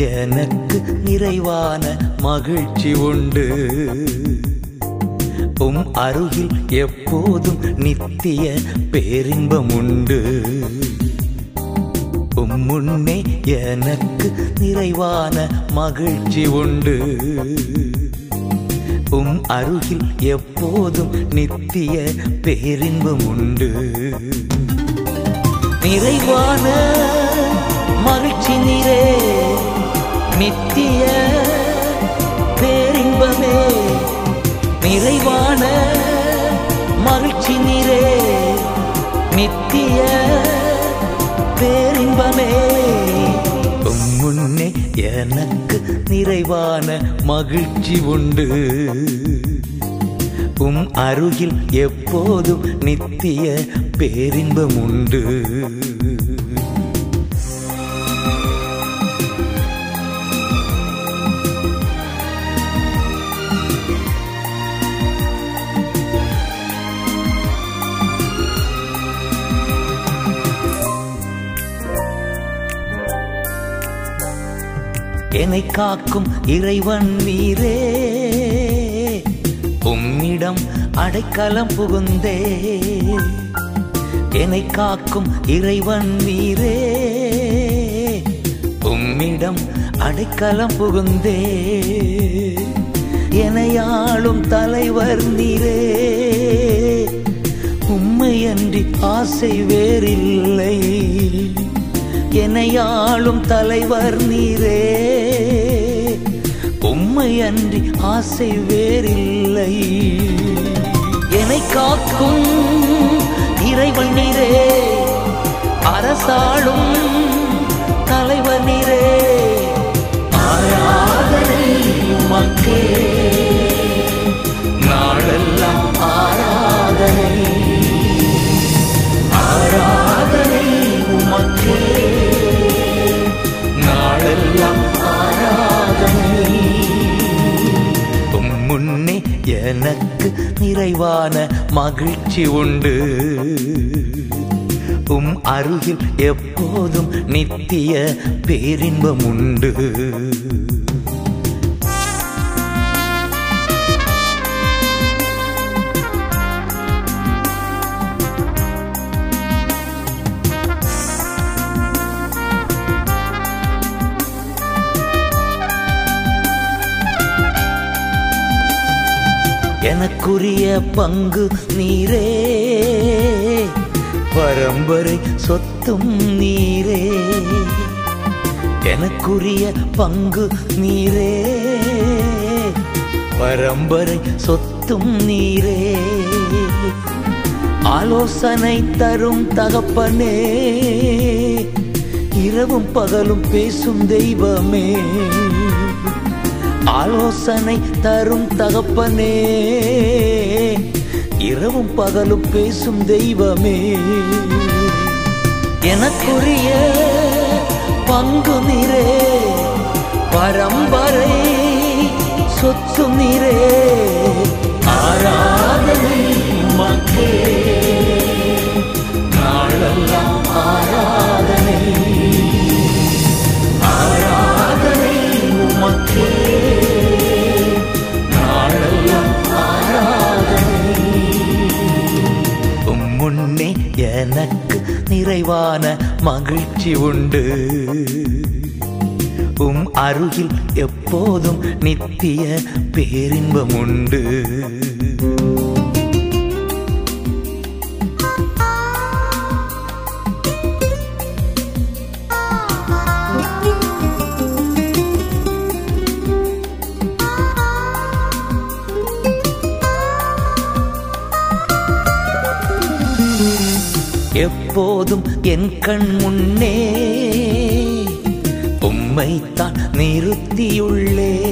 எனக்கு நிறைவான மகிழ்ச்சி உண்டு. உம் அருகில் எப்போதும் நித்திய பேரின்பம் உண்டு. உம் முன்னே எனக்கு நிறைவான மகிழ்ச்சி உண்டு. உம் அருகில் எப்போதும் நித்திய பேரின்பம் உண்டு. நிறைவான மகிழ்ச்சி நிறை நித்திய பேரின்பமே நிறைவான மகிழ்ச்சி நீரே. நித்திய பேரின்பமே உம் முன்னே எனக்கு நிறைவான மகிழ்ச்சி உண்டு. உம் அருகில் எப்போதும் நித்திய பேரின்பம் உண்டு. என்னை காக்கும் இறைவன் நீரே. உம்மிடம் அடைக்கலம் புகுந்தே என்னை காக்கும் இறைவன் நீரே. உம்மிடம் அடைக்கலம் புகுந்தே எனையாளும் தலைவர் நீரே. உம்மையன்றி ஆசை வேறில்லை. எனையாளும் தலைவர் நீரே. உண்மையன்றி ஆசை வேறில்லை. என்னை காக்கும் இறைவன் நீரே அரசாளும் தலைவர் நீரே. ஆராதனை உமக்கே நாளெல்லாம் ஆராதனை. ஆராதனை உமக்கே நாடெல்லாம் எனக்கு நிறைவான மகிழ்ச்சி உண்டு. உம் அருகில் எப்போதும் நித்திய பேரின்பம் உண்டு. எனக்குரிய பங்கு நீரே. பரம்பரை சொத்தும் நீரே. எனக்குரிய பங்கு நீரே. பரம்பரை சொத்தும் நீரே. ஆலோசனை தரும் தகப்பனே. இரவும் பகலும் பேசும் தெய்வமே. ஆலோசனை தரும் தகப்பனே. இரவும் பகலும் பேசும் தெய்வமே. எனக்குரிய பங்கு நிறே பரம்பரை சொத்து நிறே ஆராதனை மக்கே முன்னே எனக்கு நிறைவான மகிழ்ச்சி உண்டு. உம் அருகில் எப்போதும் நித்திய பேரின்பம் உண்டு. என் கண் முன்னே உம்மைத்தான் நிறுத்தியுள்ளே.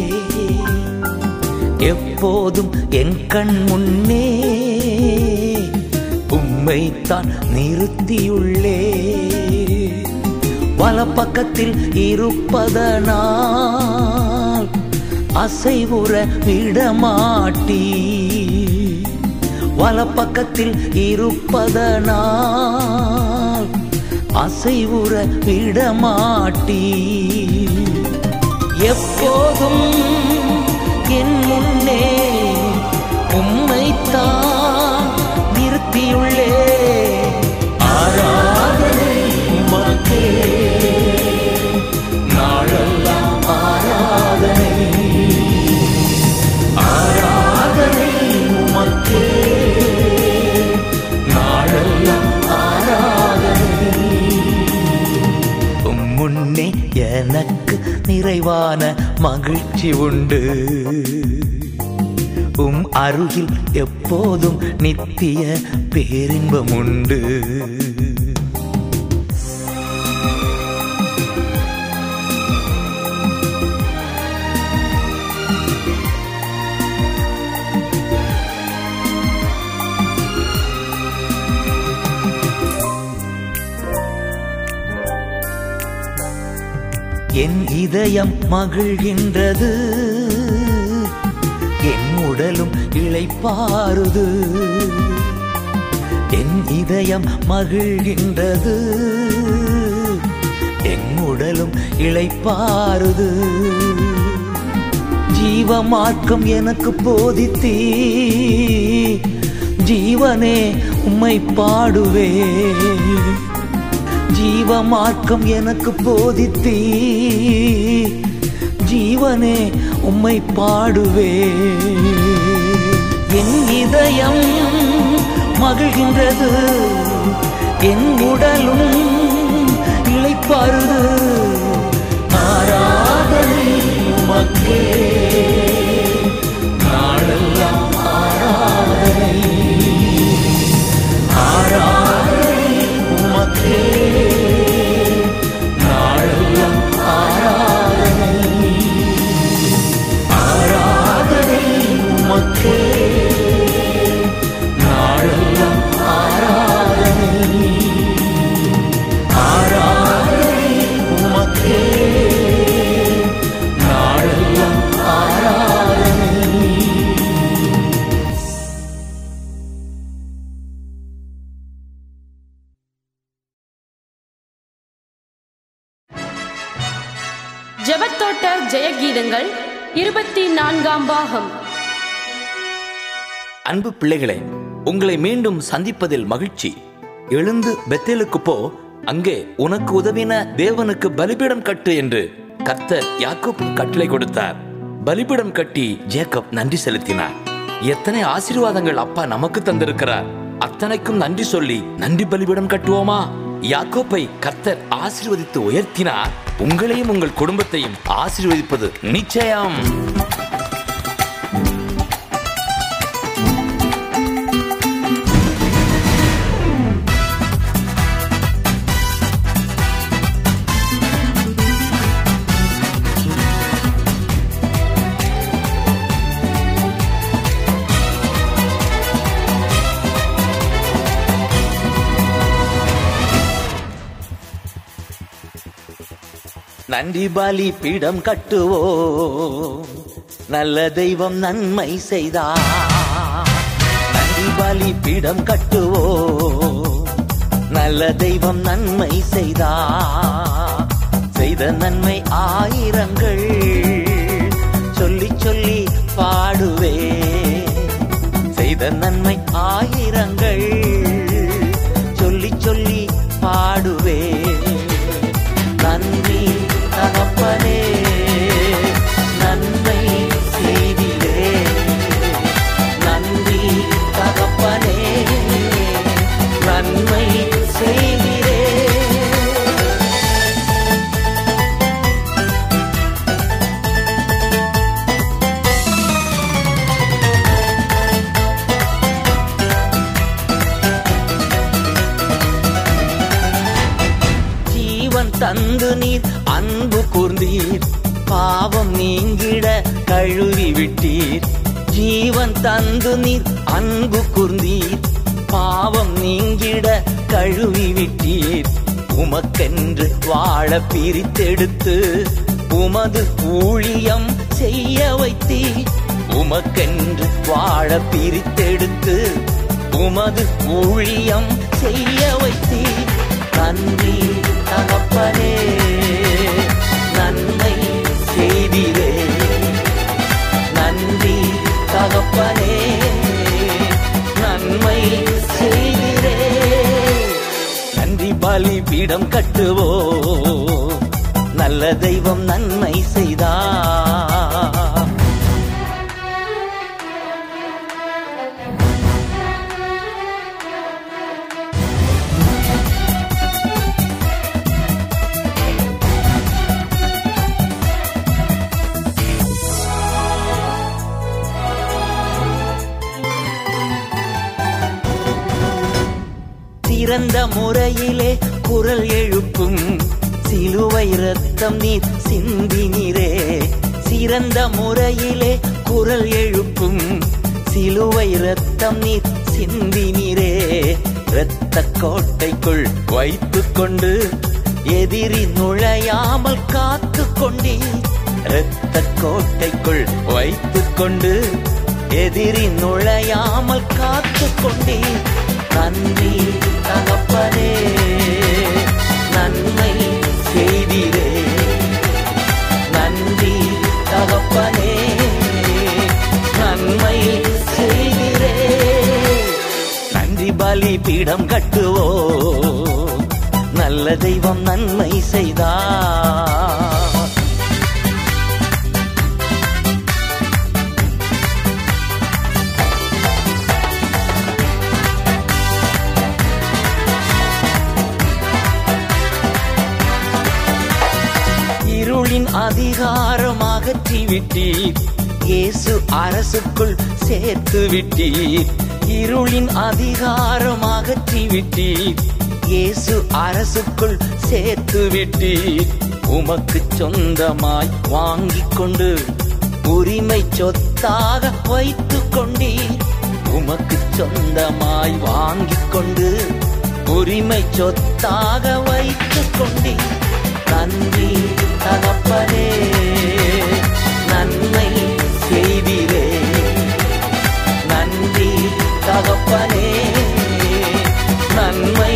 எப்போதும் என் கண் முன்னே உம்மைத்தான் நிறுத்தியுள்ளே. வல பக்கத்தில் இருப்பதனால் அசைவுற விடமாட்டி வல பக்கத்தில் இருப்பதனால் அசைவுற விடமாட்டி எப்போதும் நிறைவான மகிழ்ச்சி உண்டு. உம் அருகில் எப்போதும் நித்திய பேரின்பம் உண்டு. என் இதயம் மகிழ்கின்றது. என் உடலும் இழைப்பாருது என் இதயம் மகிழ்கின்றது. என் உடலும் இழைப்பாருது ஜீவ மார்க்கம் எனக்கு போதித்தீ. ஜீவனே உம்மை பாடுவே. ஜீவ மார்க்கம் எனக்கு போதித்தீ. ஜீவனே உம்மை பாடுவே. என் இதயம் மகிழ்கின்றது. என் உடலும் இழைப்பாருது ஆராதனை உமக்கே நாடெல்லாம் ஆராதனை. ஆராதனை அன்பு பிள்ளைகளே உங்களை மீண்டும் சந்திப்பதில் மகிழ்ச்சி. எழுந்து பெத்தேலுக்கு போ அங்கே உனக்கு உதவின தேவனுக்கு பலிபீடம் கட்டு என்று கர்த்தர் யாக்கோப் கட்டளை கொடுத்தார். பலிபீடம் கட்டி ஜேக்கப் நன்றி செலுத்தினார். எத்தனை ஆசீர்வாதங்கள் அப்பா நமக்கு தந்திருக்கிறார். அத்தனைக்கும் நன்றி சொல்லி நன்றி பலிபீடம் கட்டுவோமா? யாக்கோப்பை கர்த்தர் ஆசீர்வதித்து உயர்த்தினார். உங்களையும் உங்கள் குடும்பத்தையும் ஆசீர்வதிப்பது நிச்சயம். நன்றி பலி பீடம் கட்டுவோம் நல்ல தெய்வம் நன்மை செய்தா. நன்றி பலி பீடம் கட்டுவோம் நல்ல தெய்வம் நன்மை செய்தா. செய்த நன்மை ஆயிரங்கள் சொல்லி சொல்லி பாடுவே செய்த நன்மை ஆ பிரித்தெடுத்து உமது ஊழியம் செய்ய வைத்தி. உமக்கென்று வாழ பிரித்தெடுத்து உமது ஊழியம் செய்ய வைத்தி. நன்றி தகப்பனே நன்மை செய்திரே. நன்றி தகப்பனே நன்மை செய்திரே. நன்றி பலிபீடம் கட்டுவோ நல்ல தெய்வம் நன்மை செய்தார். சிலுவை ரத்தம் நீர் சிந்தினிரே சிறந்த முறையிலே குரல் எழுப்பும். சிலுவை ரத்தம் நீர் சிந்தினிரே இரத்த கோட்டைக்குள் வைத்து கொண்டு எதிரி நுழையாமல் காத்து கொண்டீர். இரத்த கோட்டைக்குள் வைத்து கொண்டு எதிரி நுழையாமல் காத்து கொண்டீர். நன்றி தகப்பனே. தகப்பனே நன்மை செய்திரே நன்றி பலி பீடம் கட்டுவோ நல்ல தெய்வம் நன்மை செய்தார். அதிகாரம் அகற்றி விட்டீர் இயேசு அரசுக்குள் சேர்த்து விட்டீர் இருளின் அதிகாரம் அகற்றி விட்டீர் இயேசு அரசுக்குள் சேர்த்து விட்டீர் உமக்கு சொந்தமாய் வாங்கி கொண்டு உரிமை சொத்தாக வைத்து கொண்டீர் உமக்கு சொந்தமாய் வாங்கி கொண்டு உரிமை சொத்தாக வைத்து கொண்டீர் நன்றி தகப்பனே நன்மை செய்திரே. நன்றி தகப்பனே நன்மை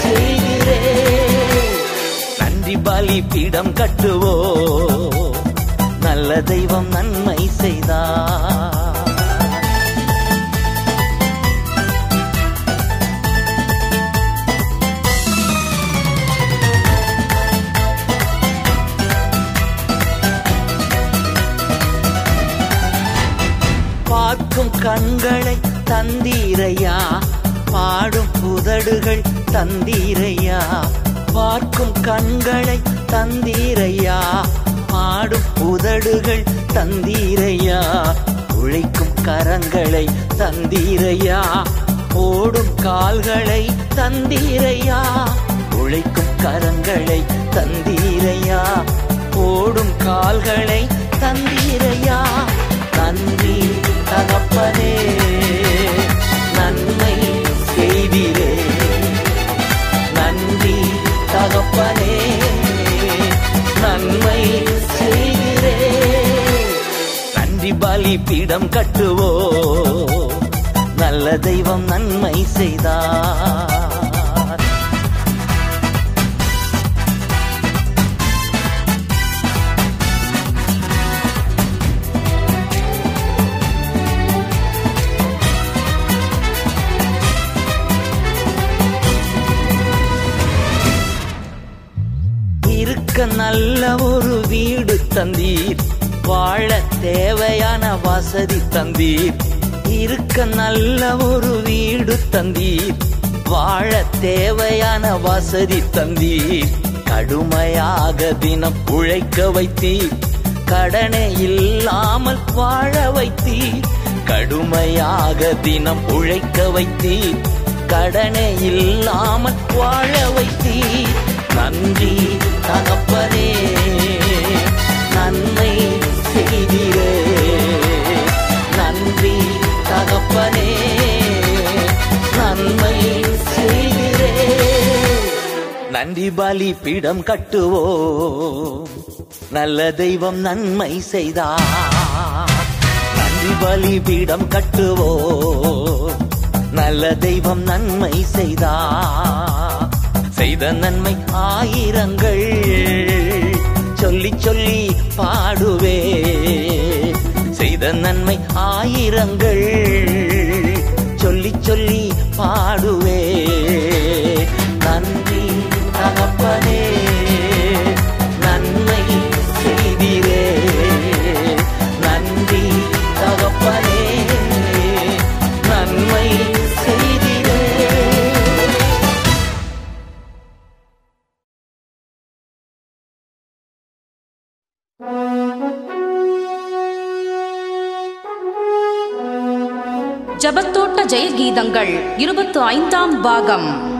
செய்திரே. நன்றி பலி பீடம் கட்டுவோ நல்ல தெய்வம் நன்மை செய்தார். நாடுகள் தந்தீரையா? பார்க்கும் கண்களை தந்தீரையா? ஆடும் புதடுகள் தந்தீரையா? உழைக்கும் கரங்களை தந்தீரையா? ஓடும் கால்களை தந்தீரையா? உழைக்கும் கரங்களை தந்தீரையா? ஓடும் கால்களை தந்தீரையா? நன்றி தகப்பனே நன்மை செய்தீரே. தகப்பனே நன்மை செய்கிறே. நன்றி பலி பீடம் கட்டுவோ நல்ல தெய்வம் நன்மை செய்தார் நல்ல ஒரு வீடு தந்தீர். வாழ தேவையான வசதி தந்தீர். இருக்க நல்ல ஒரு வீடு தந்தீர். வாழ தேவையான வசதி தந்தீர். கடுமையாக தினம் உழைக்க வைத்தீர். கடனே இல்லாமல் வாழ வைத்தீர். கடுமையாக தினம் உழைக்க வைத்தீர். கடனே இல்லாமல் வாழ வைத்தீர். நன்றி பலி கட்டுவோ நல்ல தெய்வம் நன்மை செய்தார் நன்றி பலிபீடம் கட்டுவோ நல்ல தெய்வம் நன்மை செய்தார் செய்த நன்மை ஆயிரங்கள். சொல்லி சொல்லி பாடுவே. செய்த நன்மை ஆயிரங்கள். சொல்லி சொல்லி பாடுவே. தகப்பனே நன்மை செய்தீரே நன்றி தகப்பனே நன்மை செய்தீரே. ஜபத்தோட்ட ஜெயகீதங்கள் இருபத்து ஐந்தாம் பாகம்.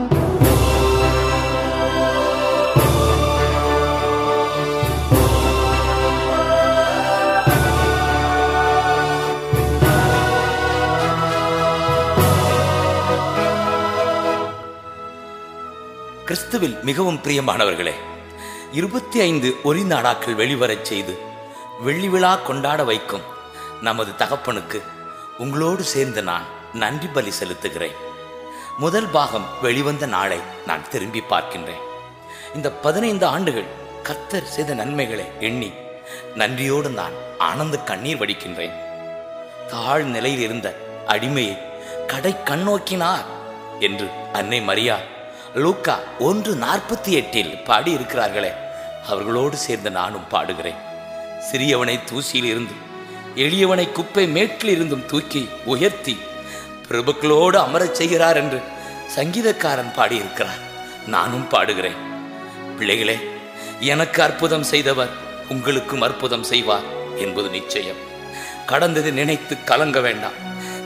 கிறிஸ்துவில் மிகவும் பிரியமானவர்களே இருபத்தி ஐந்து ஒரி நாடாக்கள் வெளிவரச் செய்து வெள்ளி விழா கொண்டாட வைக்கும் நமது தகப்பனுக்கு உங்களோடு சேர்ந்து நான் நன்றி பலி செலுத்துகிறேன். முதல் பாகம் வெளிவந்த நாளை நான் திரும்பி பார்க்கின்றேன். இந்த பதினைந்து ஆண்டுகள் கத்தர் செய்த நன்மைகளை எண்ணி நன்றியோடு நான் ஆனந்த கண்ணீர் வடிக்கின்றேன். தாழ் நிலையில் இருந்த அடிமையை கடை கண்ணோக்கினார் என்று அன்னை மரியா லூக்கா ஒன்று நாற்பத்தி எட்டில் பாடி இருக்கிறார்களே அவர்களோடு சேர்ந்து நானும் பாடுகிறேன். சிறியவனை தூசியில் இருந்து எளியவனை குப்பை மேட்டில் இருந்தும் தூக்கி உயர்த்தி பிரபுக்களோடு அமரச் செய்கிறார் என்று சங்கீதக்காரன் பாடியிருக்கிறார். நானும் பாடுகிறேன். பிள்ளைகளே எனக்கு அற்புதம் செய்தவர் உங்களுக்கும் அற்புதம் செய்வார் என்பது நிச்சயம். கடந்ததை நினைத்து கலங்க வேண்டாம்.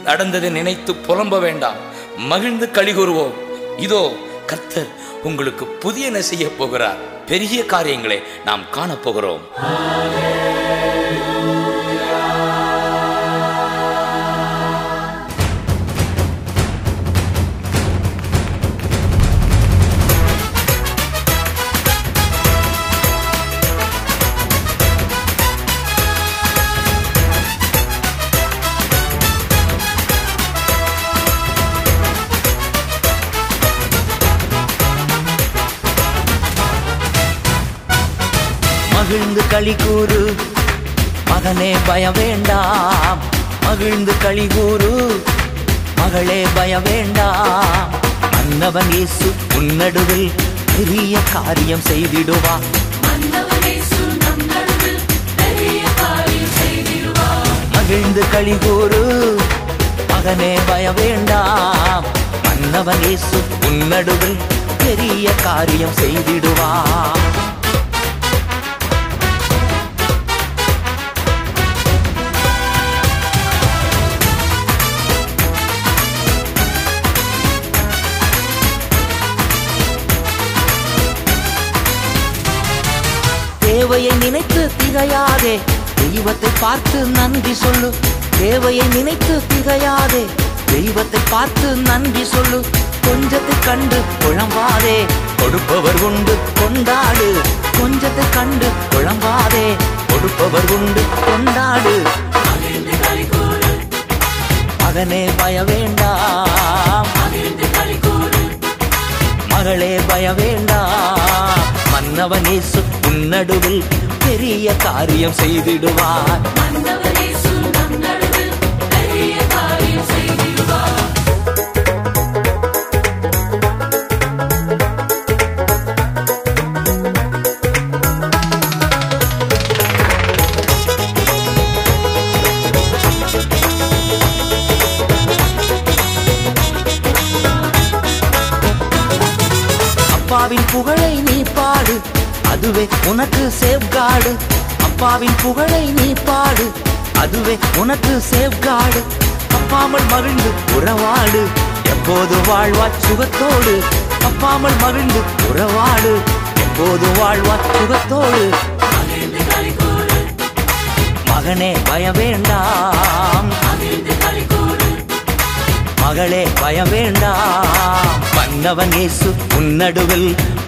நடந்ததை நினைத்து புலம்ப வேண்டாம். மகிழ்ந்து கழிகூறுவோம் இதோ கர்த்தர் உங்களுக்கு புதியன செய்ய போகிறார். பெரிய காரியங்களை நாம் காணப்போகிறோம் களி கூறு. மகனே பய வேண்டாம். மகிழ்ந்து களி கூறு. மகளே பய வேண்டாம். அன்னவன் இயேசு உன்னடுவில் பெரிய காரியம் செய்திடுவா. மகிழ்ந்து களி கூறு. மகனே பய வேண்டாம். மன்னவன் இயேசு உன்னடுவில் பெரிய காரியம் செய்திடுவா. தேவையை நினைத்து திகையாதே. தெய்வத்தை பார்த்து நன்றி சொல்லு. தேவையை நினைத்து திகையாதே. தெய்வத்தை பார்த்து நன்றி சொல்லு. கொஞ்சத்தை கண்டு குழம்பாதே கொடுப்பவர் உண்டு கொண்டாடு. கொஞ்சத்தை கண்டு குழம்பாதே கொடுப்பவர் உண்டு கொண்டாடு. மகனே பய வேண்டாம் மகளே பய வேண்டாம் மன்னவனேசு உன்னடுவில் பெரிய காரியம் செய்திடுவார். அப்பாவின் புகழை அதுவே உனக்கு சேவ்காடு அப்பாவின் புகழை நீ பாடு. அதுவே உனக்கு சேவ்காடு அப்பாமல் மகிழ்ந்து உறவாடு. எப்போது வாழ்வா சுகத்தோடு. அப்பாமல் மகிழ்ந்து உறவாடு. எப்போது வாழ்வா சுகத்தோடு. மகனே பய வேண்டாம் மகளே பய வேண்டாம் வந்தவன் இயேசு உன்னடுவில்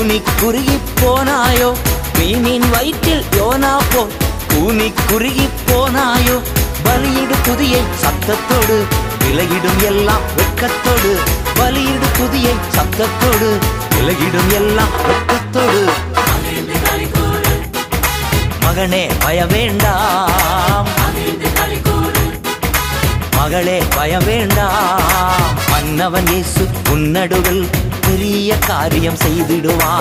கூனி குறுகி போனாயோ மீனின் வயிற்றில் யோனா போ. கூனி குறுகி போனாயோ பலியிடு துதியை சத்தத்தோடு. விலகிடும் எல்லாம் வெட்கத்தோடு. பலியிடு துதியை சத்தத்தோடு. விலகிடும் எல்லாம் வெட்கத்தோடு. மகனே பய வேண்டாம் மகளே பய வேண்டாம் மன்னவன் இயேசு உன்னடுவில் பெரிய காரியம் செய்திடுவா.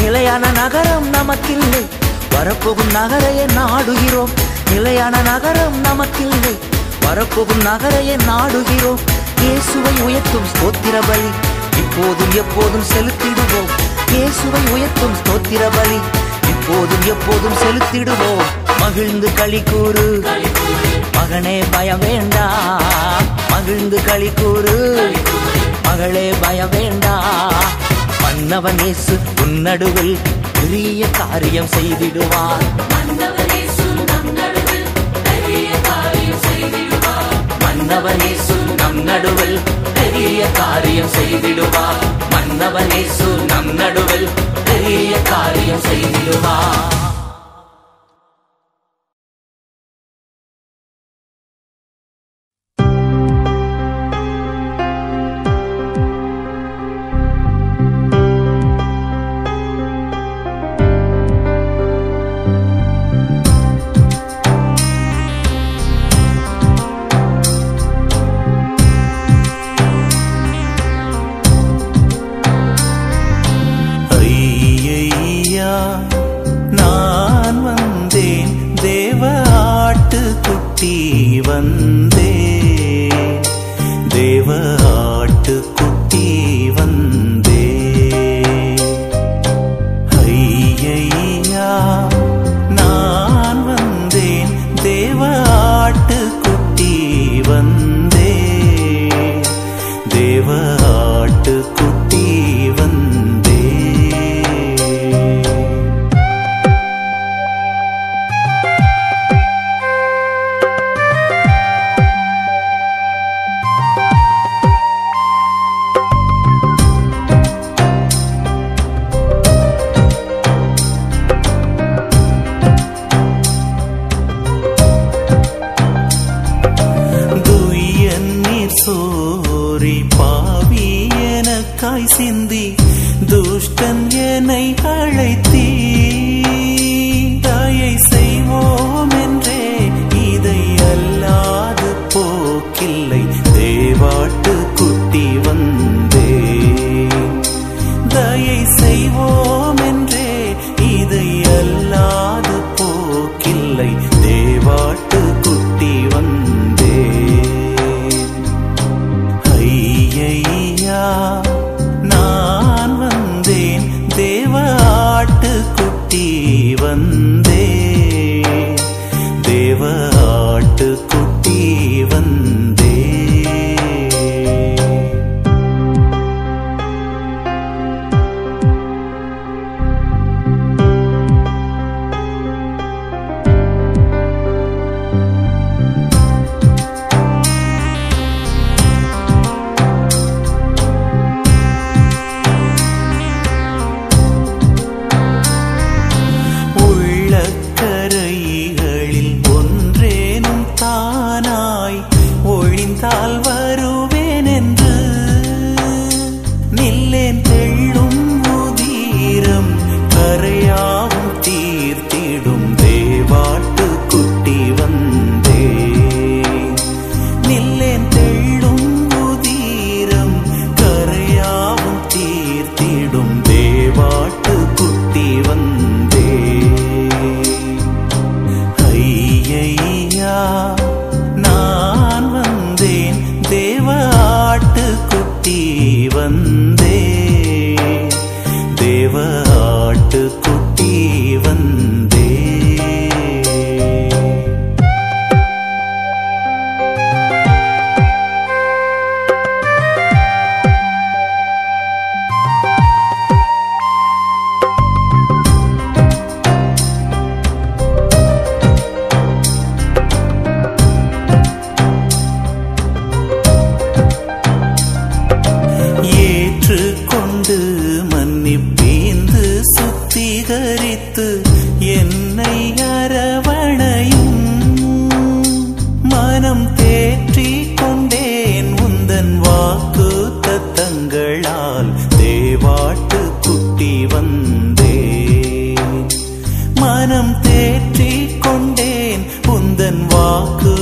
நிலையான நகரம் நமக்கில்லை. வரப்போகும் நகரையே நாடுகிறோம். நிலையான நகரம் நமக்கில்லை. வரப்போகும் நகரையே நாடுகிறோம். இயேசுவை உயர்த்தும் ஸ்தோத்திர பலி. இப்போதும் எப்போதும் செலுத்திடுவோம். இயேசுவை உயர்த்தும் ஸ்தோத்திர பலி. இப்போதும் எப்போதும் செலுத்திடுவோம். மகிழ்ந்து களி கூறு. மகனே பயம் வேண்டாம் மகிழ்ந்து களி கூறு. மகளே பயம் வேண்டாம் மன்னவன் இயேசு உன்னடுவில் பெரிய காரியம் செய்திடுவார். மன்னவன் இயேசு நம் நடுவில் பெரிய காரியம் செய்திடுவார் மன்னவனேசு நம் நடுவில் பெரிய காரியம் செய்திடுவார் தேற்றிக் கொண்டேன் உந்தன் வாக்கு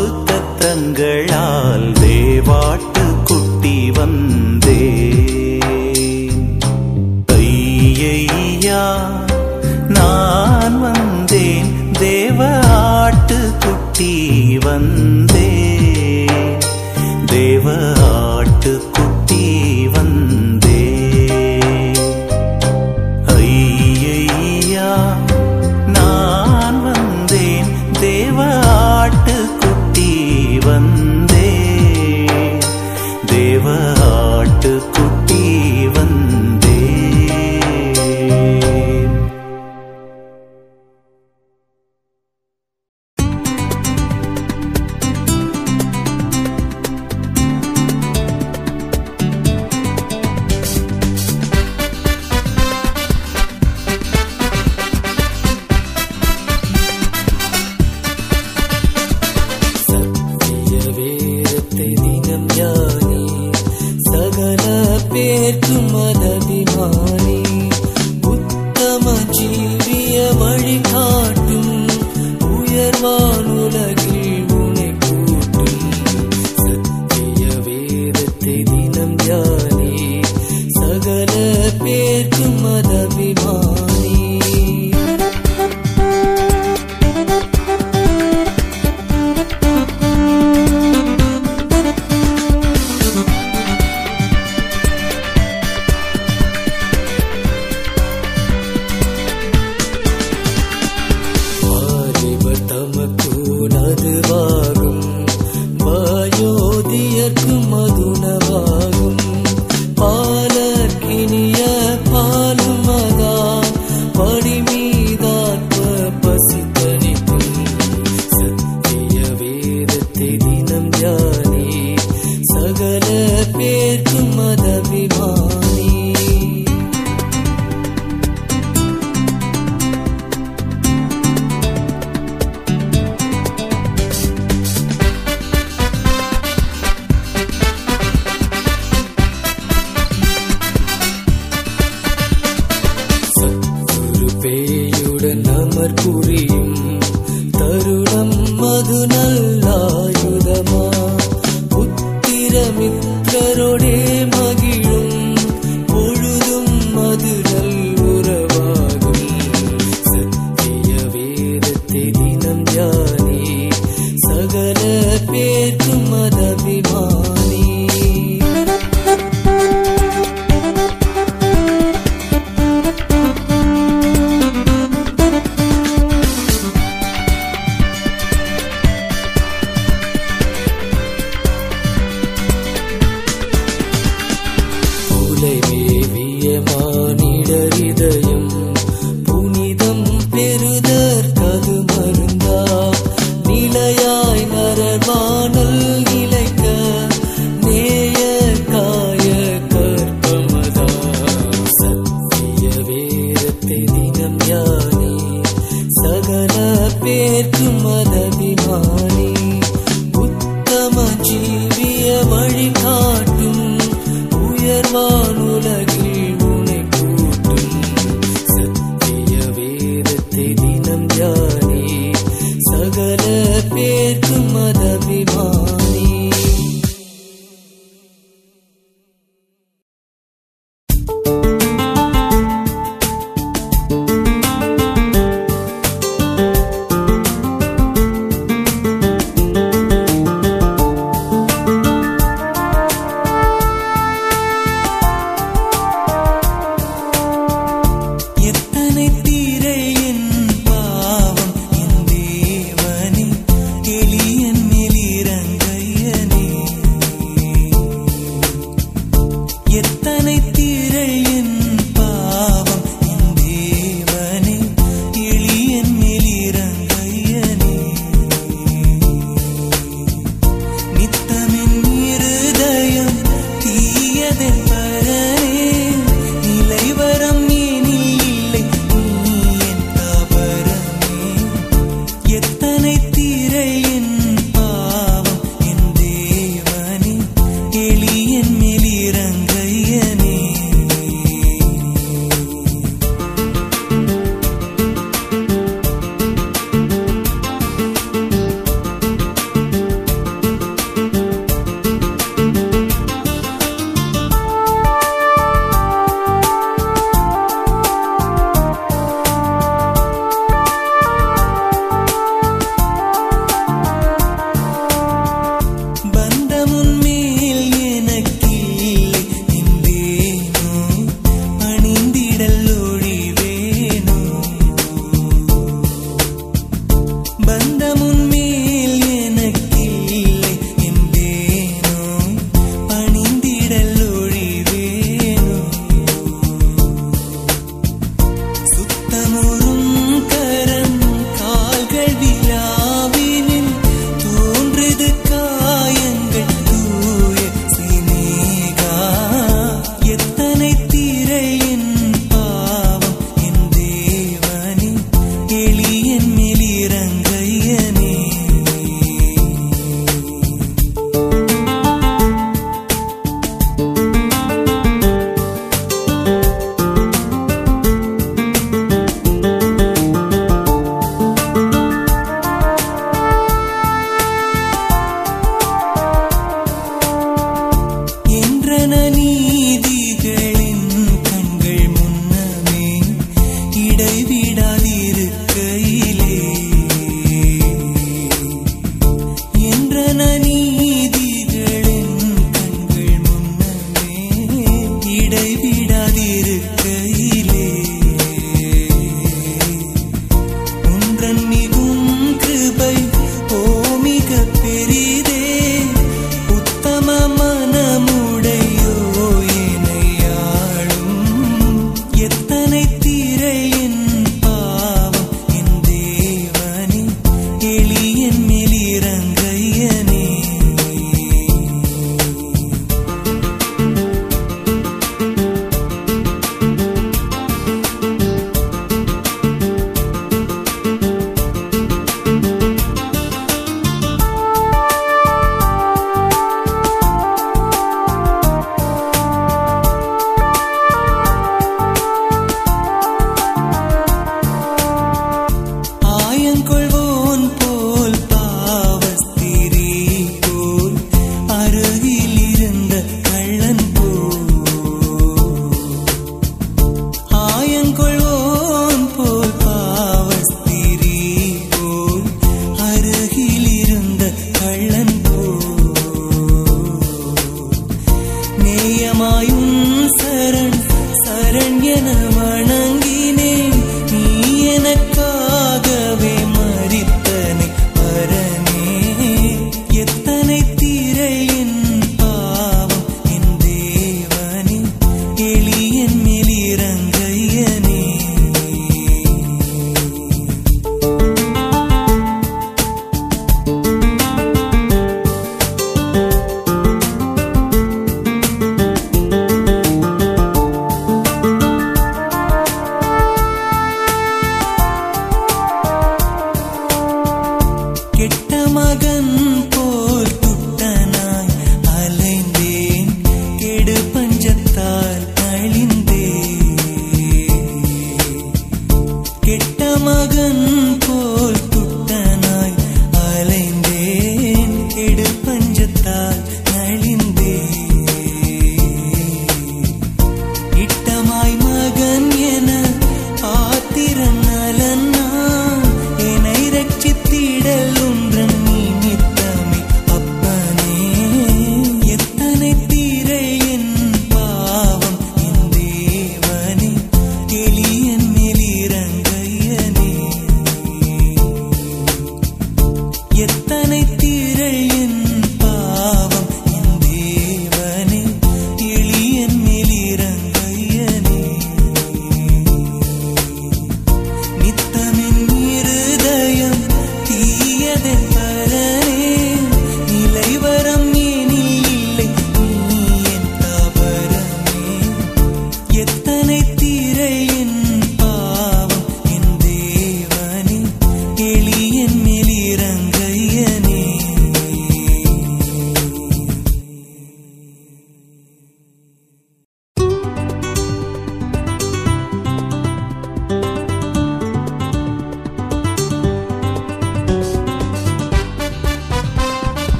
ஞானி சகல பேர்க்கும் மதபிமானி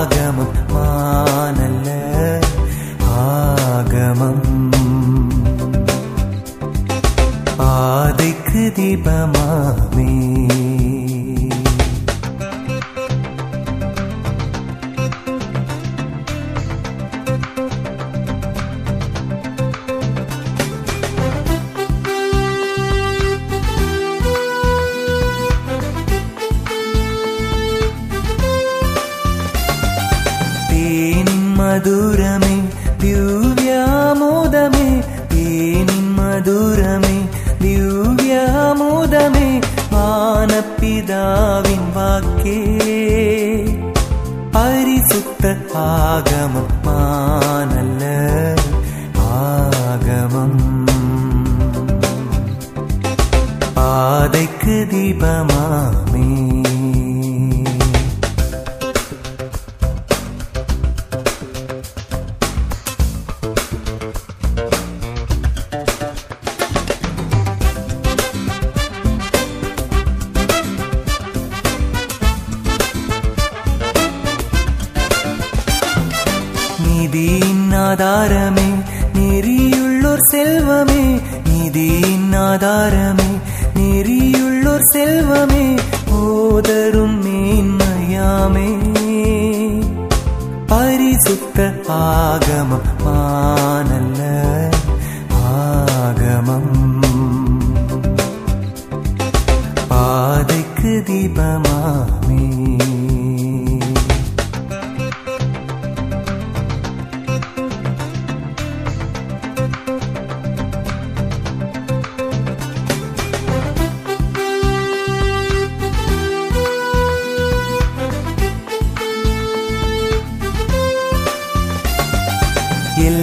ஆகமம்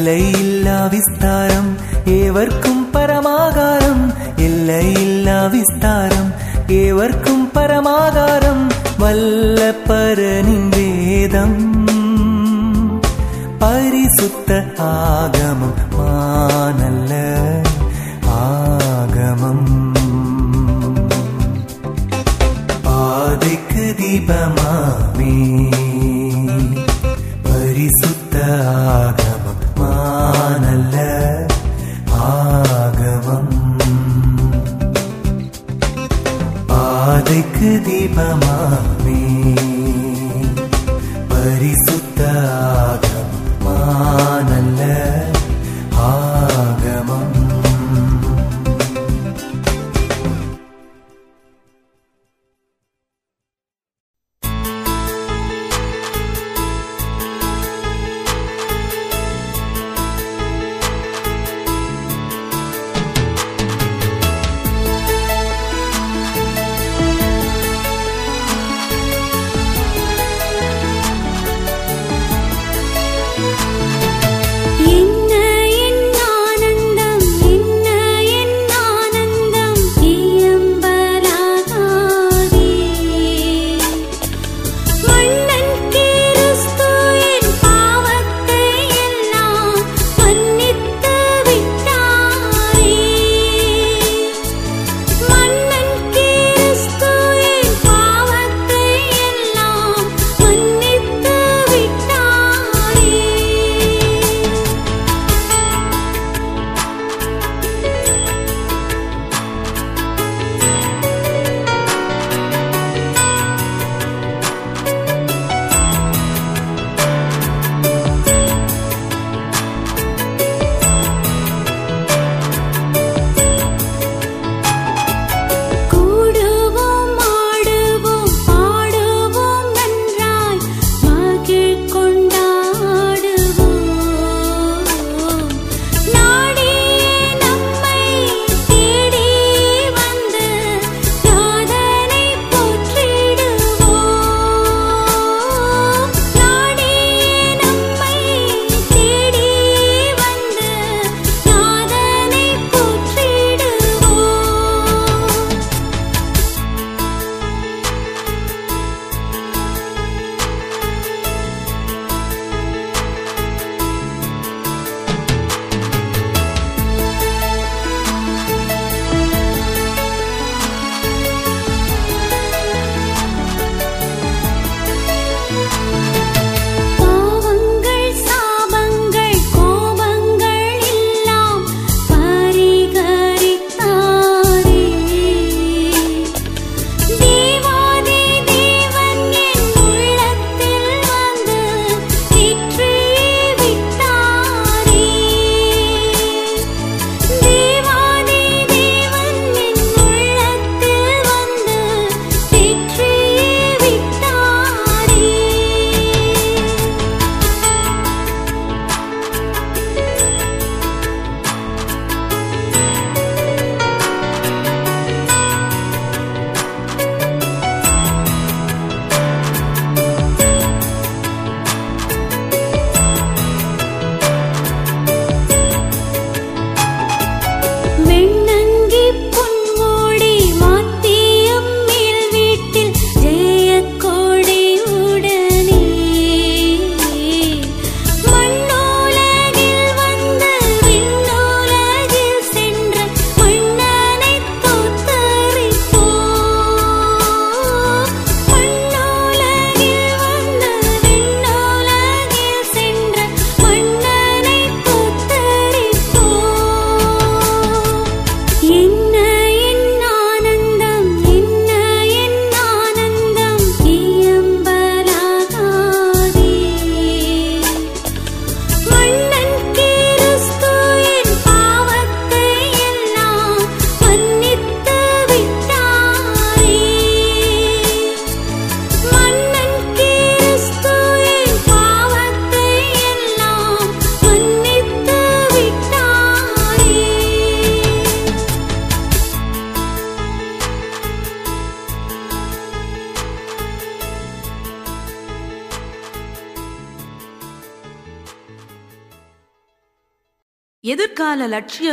എല്ലയില്ലാ വിസ്താരം ഏവർക്കും പരമാകാരം. എല്ലയില്ലാ വിസ്താരം ഏവർക്കും പരമാകാരം. വല്ലപ്പരനിൻ വേദം പരിശുദ്ധ ആഗമം മാനല്ല ആഗമം. പാതയ്ക്ക് ദീപമാ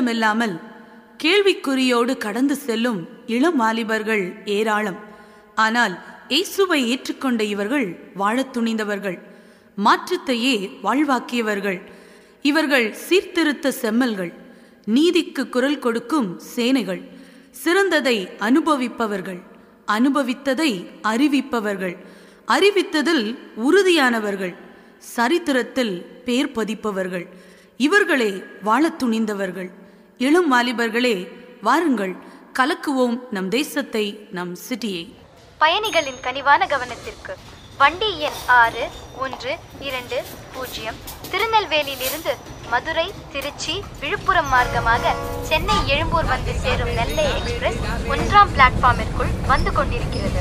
எதிர்கால கேள்விக்குறியோடு கடந்து செல்லும் இளம் வாலிபர்கள் ஏராளம். ஆனால் இயேசுவை ஏற்றுக்கொண்ட இவர்கள் வாழத் துணிந்தவர்கள் மாற்றத்தையே வாழ்வாக்கியவர்கள். இவர்கள் சீர்திருத்த செம்மல்கள் நீதிக்கு குரல் கொடுக்கும் சேனைகள் சிறந்ததை அனுபவிப்பவர்கள் அனுபவித்ததை அறிவிப்பவர்கள் அறிவித்ததில் உறுதியானவர்கள் சரித்திரத்தில் பேர் பதிப்பவர்கள். இவர்களே வாழத் துணிந்தவர்கள். இளம் வாலிபர்களே வாருங்கள் கலக்குவோம் நம் தேசத்தை நம் சிட்டியை. பயணிகளின் கனிவான கவனத்திற்கு வண்டி எண் ஆறு ஒன்று இரண்டு பூஜ்ஜியம் திருநெல்வேலியிலிருந்து மதுரை திருச்சி விழுப்புரம் மார்க்கமாக சென்னை எழும்பூர் வந்து சேரும் நெல்லை எக்ஸ்பிரஸ் ஒன்றாம் பிளாட்ஃபார்மிற்குள் வந்து கொண்டிருக்கிறது.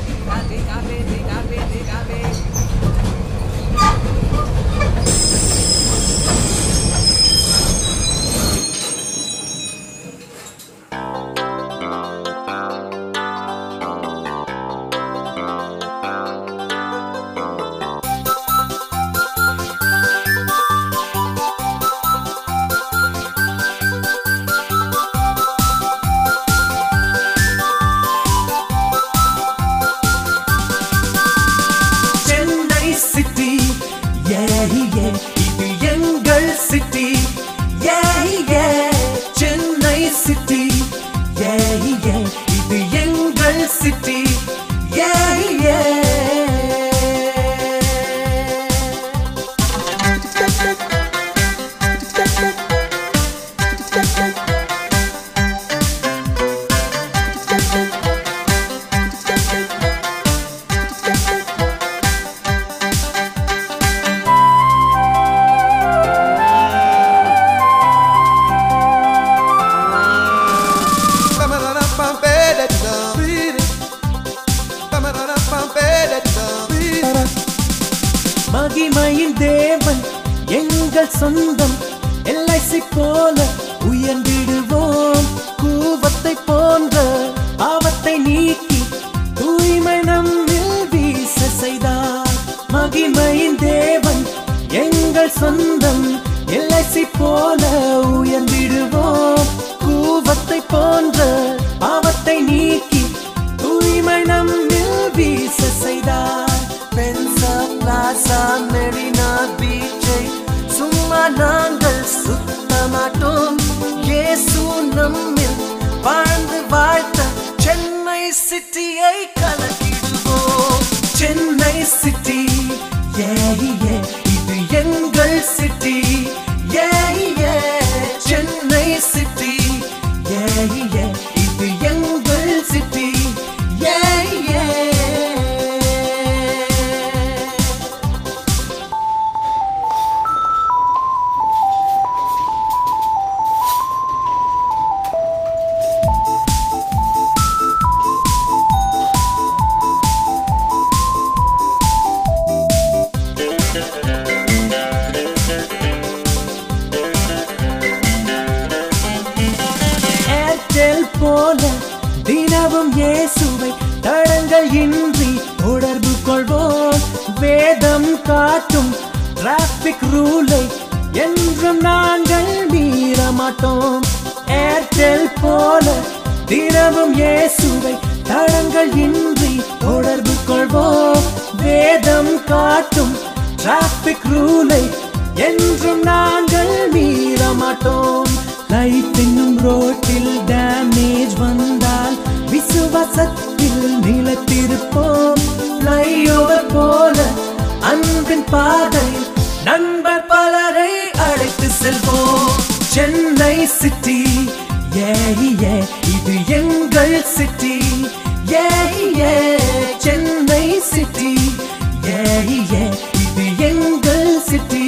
போல உயர்ந்திடுவோம். கூவத்தை போன்ற ஆபத்தை நீக்கி தூய்மை நம்மில் வீச செய்தார். மகிமையின் தேவன் எங்கள் சொந்தம் எல்லைசி போல உயர்ந்திடுவோம். கூவத்தை போன்ற ஆபத்தை நீக்கி தூய்மை நம்மில் வீச செய்தார். பென்சா பிளாசா மெரினா மாட்டோம் இயேசு நம்மில் வாழ்ந்து வாழ்த்த சென்னை சிட்டியை அன்பின் பாதை நண்பர் பலரை அழைத்து செல்வோம். சென்னை சிட்டி ஏ இது எங்கள் சிட்டி. ஏ சென்னை சிட்டி ஏ இது எங்கள் சிட்டி.